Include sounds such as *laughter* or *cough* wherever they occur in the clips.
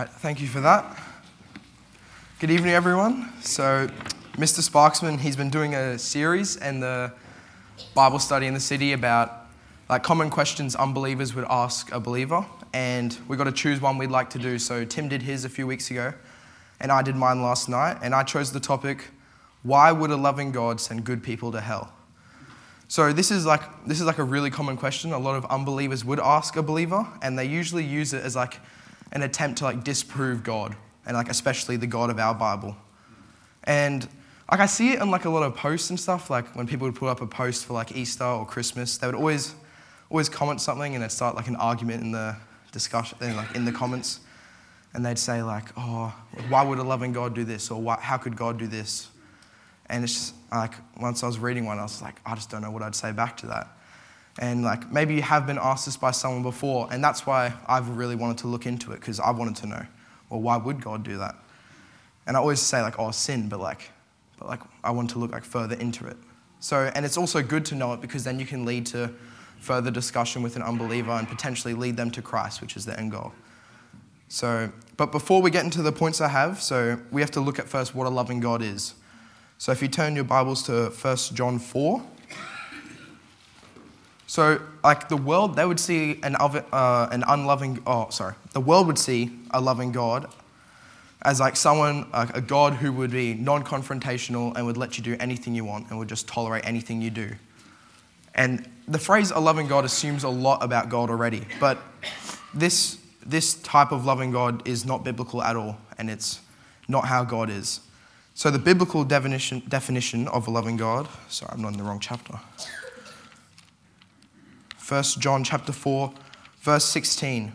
right, thank you for that. Good evening, everyone. So, Mr. Sparksman, he's been doing a series and the Bible study in the city about like common questions unbelievers would ask a believer, and we got to choose one we'd like to do. So, Tim did his a few weeks ago, and I did mine last night, and I chose the topic: Why would a loving God send good people to hell? So this is like this is like a really common question. A lot of unbelievers would ask a believer, and they usually use it as like an attempt to like disprove God, and like especially the God of our Bible. And like I see it in like a lot of posts and stuff. Like when people would put up a post for like Easter or Christmas, they would always always comment something, and they'd start like an argument in the discussion, like in the comments, and they'd say like, "Oh, why would a loving God do this?" or "How could God do this?" And it's just like, once I was reading one, I was like, I just don't know what I'd say back to that. And like, maybe you have been asked this by someone before, and that's why I've really wanted to look into it, because I wanted to know, well, why would God do that? And I always say, like, oh, sin, but like, but like, I want to look like further into it. So, and it's also good to know it because then you can lead to further discussion with an unbeliever and potentially lead them to Christ, which is the end goal. So, but before we get into the points I have, so we have to look at first what a loving God is. So if you turn your Bibles to 1 John 4. So, like the world, they would see an, uh, an unloving, oh, sorry, the world would see a loving God as like someone, like a God who would be non confrontational and would let you do anything you want and would just tolerate anything you do. And the phrase a loving God assumes a lot about God already, but this, this type of loving God is not biblical at all, and it's not how God is. So, the biblical definition, definition of a loving God, sorry, I'm not in the wrong chapter. 1 John chapter 4, verse 16.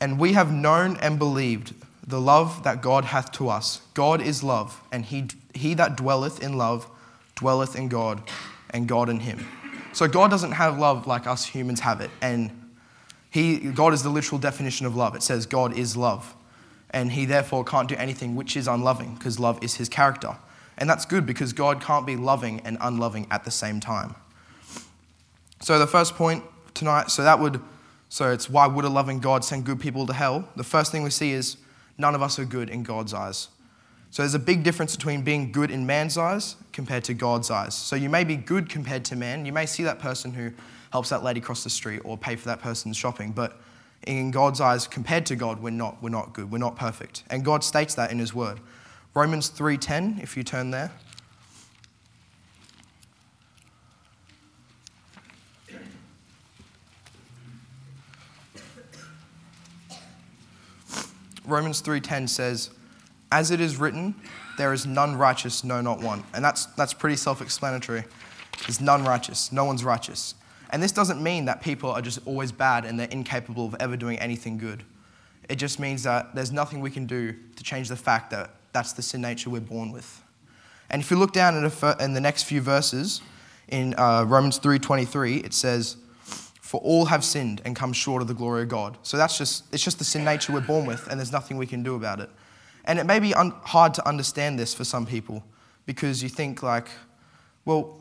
And we have known and believed the love that God hath to us. God is love, and he, he that dwelleth in love dwelleth in God, and God in him. So God doesn't have love like us humans have it, and he, God is the literal definition of love. It says God is love and he therefore can't do anything which is unloving because love is his character. And that's good because God can't be loving and unloving at the same time. So the first point tonight, so that would so it's why would a loving God send good people to hell? The first thing we see is none of us are good in God's eyes. So there's a big difference between being good in man's eyes compared to God's eyes. So you may be good compared to man. You may see that person who helps that lady cross the street or pay for that person's shopping, but in God's eyes, compared to God, we're not, we're not good. We're not perfect. And God states that in His Word. Romans 3.10, if you turn there. Romans 3:10 says, "As it is written, there is none righteous, no not one." And that's that's pretty self-explanatory. There's none righteous, no one's righteous. And this doesn't mean that people are just always bad and they're incapable of ever doing anything good. It just means that there's nothing we can do to change the fact that that's the sin nature we're born with. And if you look down in the next few verses, in uh, Romans 3.23, it says, For all have sinned and come short of the glory of God. So that's just, it's just the sin nature we're born with, and there's nothing we can do about it. And it may be un- hard to understand this for some people because you think, like, well,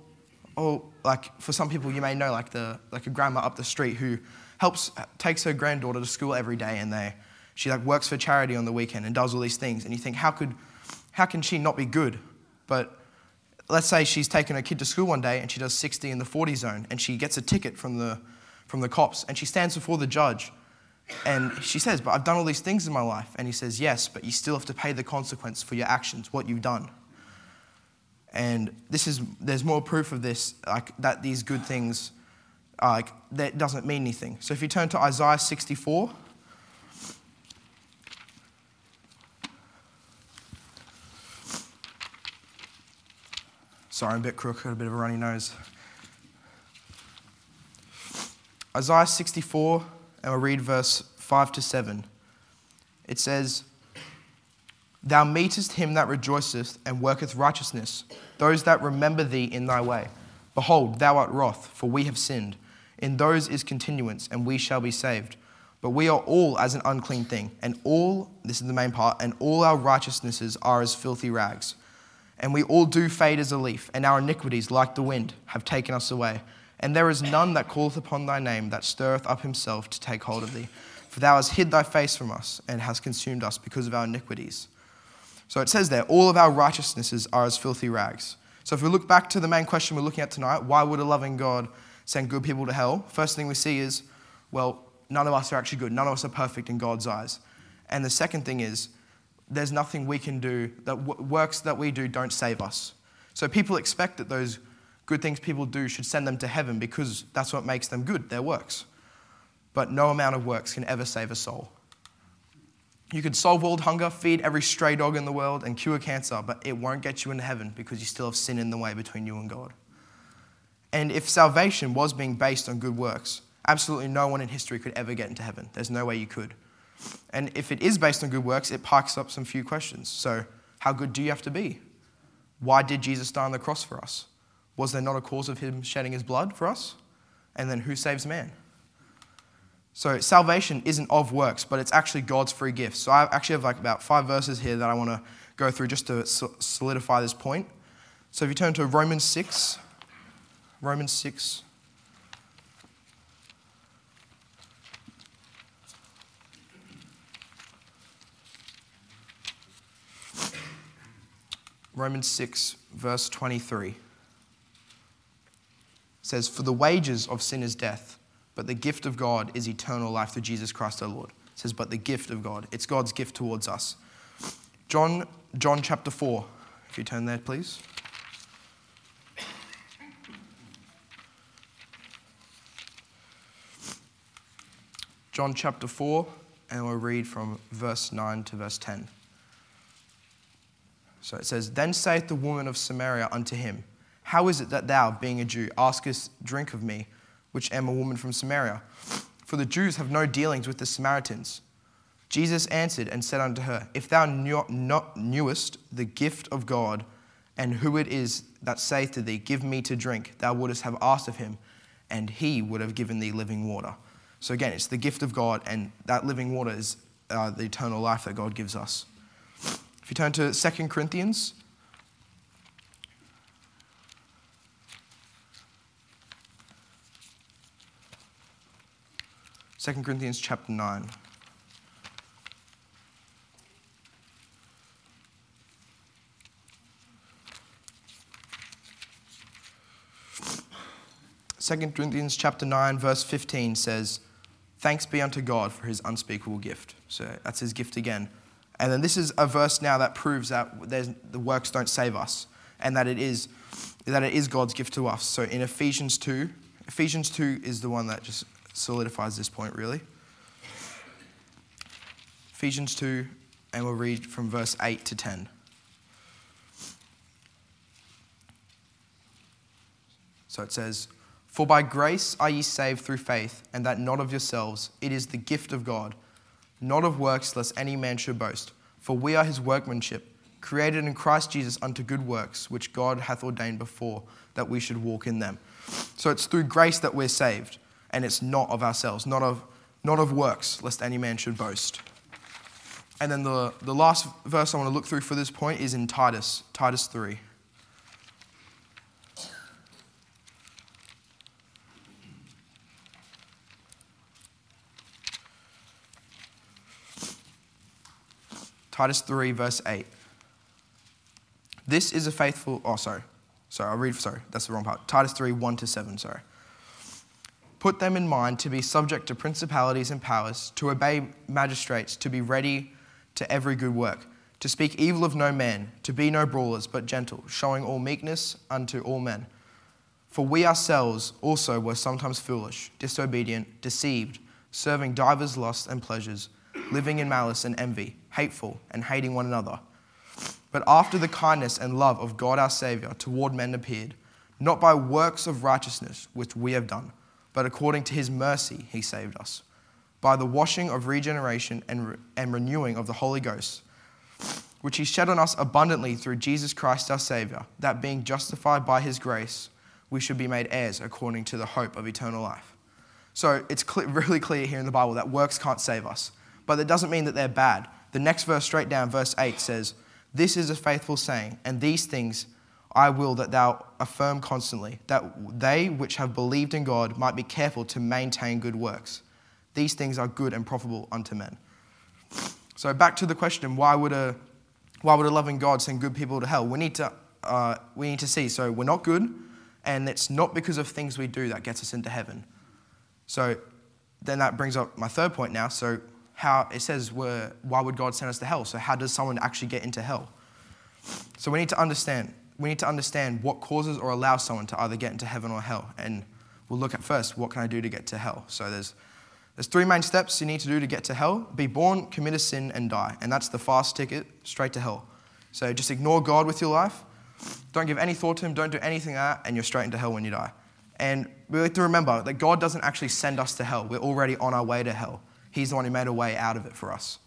or like for some people you may know like the like a grandma up the street who helps takes her granddaughter to school every day and they she like works for charity on the weekend and does all these things and you think how could how can she not be good but let's say she's taken her kid to school one day and she does 60 in the 40 zone and she gets a ticket from the from the cops and she stands before the judge and she says but i've done all these things in my life and he says yes but you still have to pay the consequence for your actions what you've done and this is, there's more proof of this, like that these good things, like that doesn't mean anything. So if you turn to Isaiah 64, Sorry, I'm a bit crook, crooked, a bit of a runny nose. Isaiah 64, and we'll read verse 5 to 7. It says, Thou meetest him that rejoiceth and worketh righteousness, those that remember thee in thy way. Behold, thou art wroth, for we have sinned. In those is continuance, and we shall be saved. But we are all as an unclean thing, and all, this is the main part, and all our righteousnesses are as filthy rags. And we all do fade as a leaf, and our iniquities, like the wind, have taken us away. And there is none that calleth upon thy name that stirreth up himself to take hold of thee. For thou hast hid thy face from us and hast consumed us because of our iniquities. So it says there, all of our righteousnesses are as filthy rags. So if we look back to the main question we're looking at tonight, why would a loving God send good people to hell? First thing we see is, well, none of us are actually good. None of us are perfect in God's eyes. And the second thing is, there's nothing we can do that works that we do don't save us. So people expect that those good things people do should send them to heaven because that's what makes them good, their works. But no amount of works can ever save a soul. You could solve world hunger, feed every stray dog in the world, and cure cancer, but it won't get you into heaven because you still have sin in the way between you and God. And if salvation was being based on good works, absolutely no one in history could ever get into heaven. There's no way you could. And if it is based on good works, it pikes up some few questions. So, how good do you have to be? Why did Jesus die on the cross for us? Was there not a cause of him shedding his blood for us? And then who saves man? So salvation isn't of works, but it's actually God's free gift. So I actually have like about five verses here that I want to go through just to solidify this point. So if you turn to Romans 6, Romans 6. Romans 6, verse 23 says, For the wages of sin is death, but the gift of God is eternal life through Jesus Christ our Lord. It says, But the gift of God. It's God's gift towards us. John, John chapter 4, if you turn there, please. John chapter 4, and we'll read from verse 9 to verse 10. So it says, Then saith the woman of Samaria unto him, how is it that thou, being a Jew, askest drink of me, which am a woman from Samaria? For the Jews have no dealings with the Samaritans. Jesus answered and said unto her, If thou knewest the gift of God, and who it is that saith to thee, Give me to drink, thou wouldst have asked of him, and he would have given thee living water. So again, it's the gift of God, and that living water is uh, the eternal life that God gives us. If you turn to 2 Corinthians 2 Corinthians chapter 9. Second Corinthians chapter 9 verse 15 says, Thanks be unto God for his unspeakable gift. So that's his gift again. And then this is a verse now that proves that the works don't save us and that it is that it is God's gift to us. So in Ephesians 2, Ephesians 2 is the one that just solidifies this point, really. Ephesians 2, and we'll read from verse 8 to 10. So it says, For by grace are ye saved through faith, and that not of yourselves, it is the gift of God, not of works, lest any man should boast. For we are his workmanship, created in Christ Jesus unto good works, which God hath ordained before that we should walk in them. So it's through grace that we're saved and it's not of ourselves, not of, not of works, lest any man should boast. And then the, the last verse I want to look through for this point is in Titus, Titus 3. Titus 3, verse 8. This is a faithful, oh, sorry. Sorry, I'll read, sorry, that's the wrong part. Titus 3, 1 to 7, sorry. Put them in mind to be subject to principalities and powers, to obey magistrates, to be ready to every good work, to speak evil of no man, to be no brawlers, but gentle, showing all meekness unto all men. For we ourselves also were sometimes foolish, disobedient, deceived, serving divers lusts and pleasures, living in malice and envy, hateful, and hating one another. But after the kindness and love of God our Saviour toward men appeared, not by works of righteousness which we have done, but according to his mercy he saved us, by the washing of regeneration and, re- and renewing of the Holy Ghost, which he shed on us abundantly through Jesus Christ our Saviour, that being justified by his grace, we should be made heirs according to the hope of eternal life. So it's clear, *laughs* really clear here in the Bible that works can't save us, but that doesn't mean that they're bad. The next verse, straight down, verse 8 says, This is a faithful saying, and these things I will that thou affirm constantly, that they which have believed in God might be careful to maintain good works. These things are good and profitable unto men. So back to the question, why would a why would a loving God send good people to hell? We need to uh, we need to see. So we're not good, and it's not because of things we do that gets us into heaven. So then that brings up my third point now. So how it says why would God send us to hell? So how does someone actually get into hell? So we need to understand. We need to understand what causes or allows someone to either get into heaven or hell. And we'll look at first what can I do to get to hell. So there's there's three main steps you need to do to get to hell be born, commit a sin, and die. And that's the fast ticket straight to hell. So just ignore God with your life. Don't give any thought to Him. Don't do anything like that, and you're straight into hell when you die. And we have to remember that God doesn't actually send us to hell. We're already on our way to hell. He's the one who made a way out of it for us.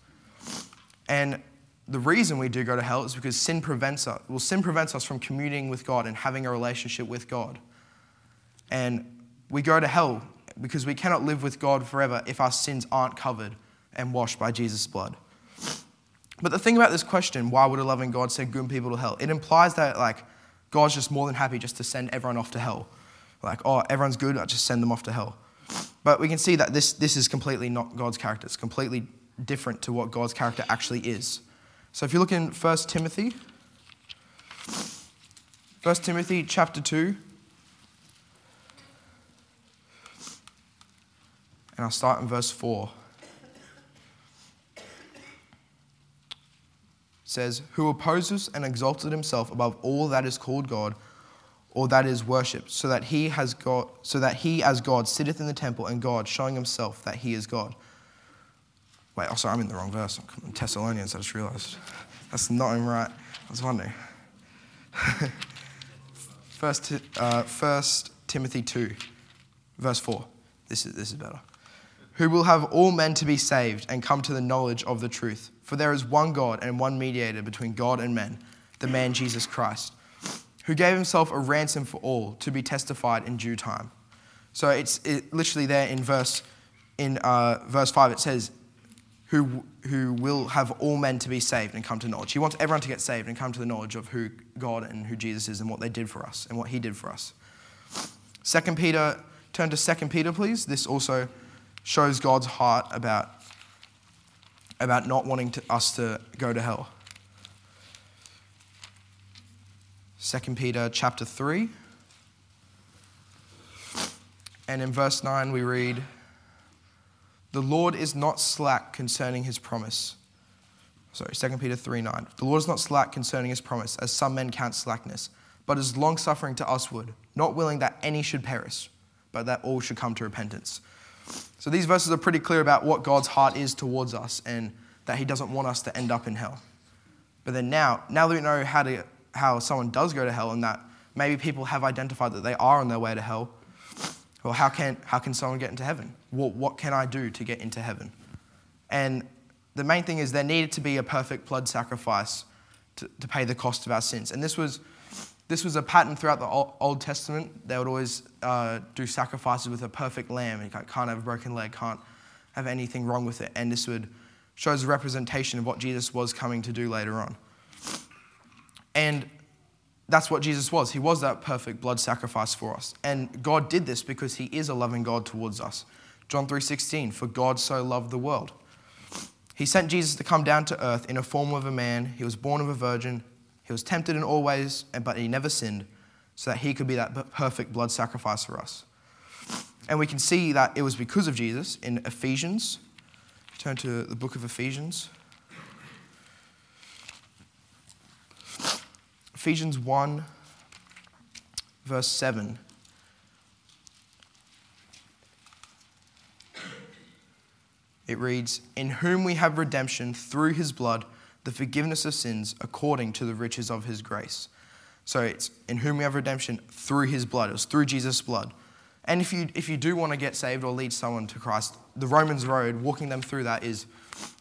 And the reason we do go to hell is because sin prevents us. Well, sin prevents us from communing with God and having a relationship with God. And we go to hell because we cannot live with God forever if our sins aren't covered and washed by Jesus' blood. But the thing about this question, why would a loving God send good people to hell? It implies that like God's just more than happy just to send everyone off to hell. Like, oh, everyone's good, I just send them off to hell. But we can see that this, this is completely not God's character. It's completely different to what God's character actually is. So if you look in 1 Timothy, 1 Timothy chapter 2, And I'll start in verse 4. It says, Who opposes and exalted himself above all that is called God or that is worshipped, so that he has God, so that he as God sitteth in the temple and God showing himself that he is God. Wait, oh sorry, I'm in the wrong verse. I'm in Thessalonians, I just realized. That's not even right. I was wondering. *laughs* first, uh, first Timothy 2, verse 4. This is, this is better who will have all men to be saved and come to the knowledge of the truth. For there is one God and one mediator between God and men, the man Jesus Christ, who gave himself a ransom for all to be testified in due time. So it's it, literally there in verse in uh, verse five. It says, "Who who will have all men to be saved and come to knowledge." He wants everyone to get saved and come to the knowledge of who God and who Jesus is and what they did for us and what He did for us. Second Peter, turn to Second Peter, please. This also shows God's heart about, about not wanting to, us to go to hell. 2 Peter chapter 3. And in verse 9 we read, The Lord is not slack concerning his promise. Sorry, 2 Peter 3 9. The Lord is not slack concerning his promise, as some men count slackness, but is longsuffering to usward, not willing that any should perish, but that all should come to repentance. So these verses are pretty clear about what God's heart is towards us and that He doesn't want us to end up in hell. But then now, now that we know how, to, how someone does go to hell and that maybe people have identified that they are on their way to hell, well, how can, how can someone get into heaven? What, what can I do to get into heaven? And the main thing is there needed to be a perfect blood sacrifice to, to pay the cost of our sins. And this was this was a pattern throughout the Old Testament. They would always uh, do sacrifices with a perfect lamb. You can't have a broken leg, can't have anything wrong with it. And this would show as a representation of what Jesus was coming to do later on. And that's what Jesus was. He was that perfect blood sacrifice for us. And God did this because he is a loving God towards us. John 3:16, for God so loved the world. He sent Jesus to come down to earth in a form of a man. He was born of a virgin. He was tempted in all ways, but he never sinned, so that he could be that perfect blood sacrifice for us. And we can see that it was because of Jesus in Ephesians. Turn to the book of Ephesians. Ephesians 1, verse 7. It reads, In whom we have redemption through his blood the forgiveness of sins according to the riches of his grace. So it's in whom we have redemption through his blood. It was through Jesus' blood. And if you, if you do want to get saved or lead someone to Christ, the Romans road, walking them through that is,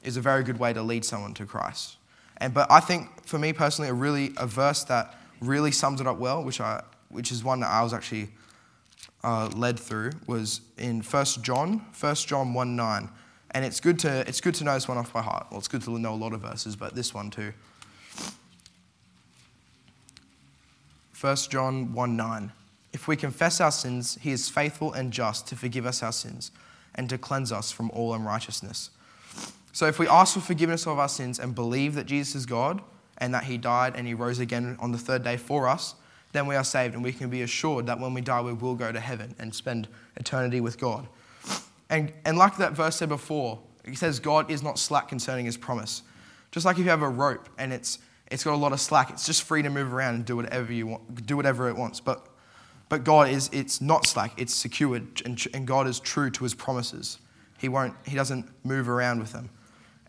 is a very good way to lead someone to Christ. And, but I think for me personally, a really a verse that really sums it up well, which, I, which is one that I was actually uh, led through, was in 1 John, 1 John 1 9. And it's good to, it's good to know this one off by heart. Well, it's good to know a lot of verses, but this one too. 1 John 1 9. If we confess our sins, he is faithful and just to forgive us our sins and to cleanse us from all unrighteousness. So if we ask for forgiveness of our sins and believe that Jesus is God and that he died and he rose again on the third day for us, then we are saved and we can be assured that when we die, we will go to heaven and spend eternity with God. And, and like that verse said before, it says God is not slack concerning his promise. Just like if you have a rope and it's, it's got a lot of slack, it's just free to move around and do whatever you want, do whatever it wants. But, but God is, it's not slack, it's secured, and, and God is true to his promises. He won't, he doesn't move around with them.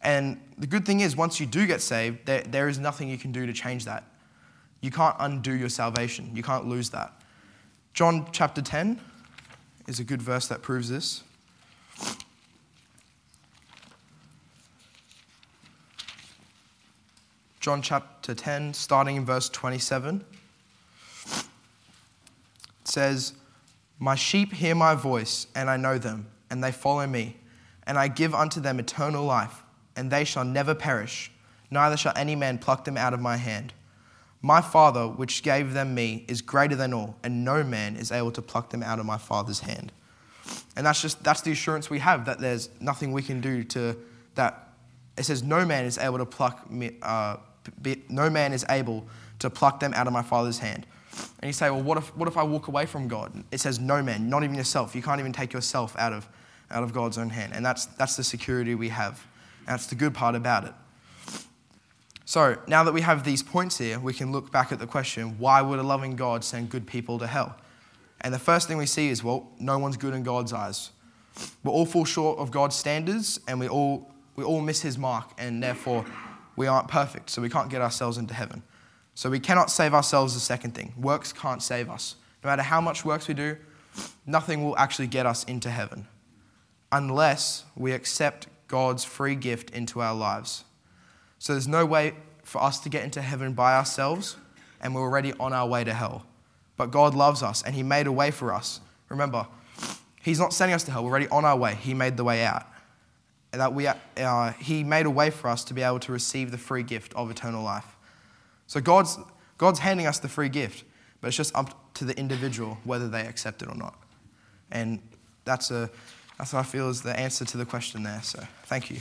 And the good thing is, once you do get saved, there, there is nothing you can do to change that. You can't undo your salvation, you can't lose that. John chapter 10 is a good verse that proves this. John chapter 10, starting in verse 27. It says, My sheep hear my voice, and I know them, and they follow me, and I give unto them eternal life, and they shall never perish, neither shall any man pluck them out of my hand. My Father, which gave them me, is greater than all, and no man is able to pluck them out of my Father's hand. And that's just that's the assurance we have that there's nothing we can do to that. It says no man is able to pluck me. Uh, no man is able to pluck them out of my Father's hand. And you say, well, what if, what if I walk away from God? It says no man, not even yourself. You can't even take yourself out of, out of God's own hand. And that's, that's the security we have. That's the good part about it. So now that we have these points here, we can look back at the question why would a loving God send good people to hell? And the first thing we see is, well, no one's good in God's eyes. We all fall short of God's standards and we all, we all miss his mark, and therefore we aren't perfect, so we can't get ourselves into heaven. So we cannot save ourselves, the second thing. Works can't save us. No matter how much works we do, nothing will actually get us into heaven unless we accept God's free gift into our lives. So there's no way for us to get into heaven by ourselves, and we're already on our way to hell. But God loves us, and He made a way for us. Remember, He's not sending us to hell, we're already on our way. He made the way out that we, uh, He made a way for us to be able to receive the free gift of eternal life. So God's, God's handing us the free gift, but it's just up to the individual whether they accept it or not. And that's, a, that's what I feel is the answer to the question there. So thank you.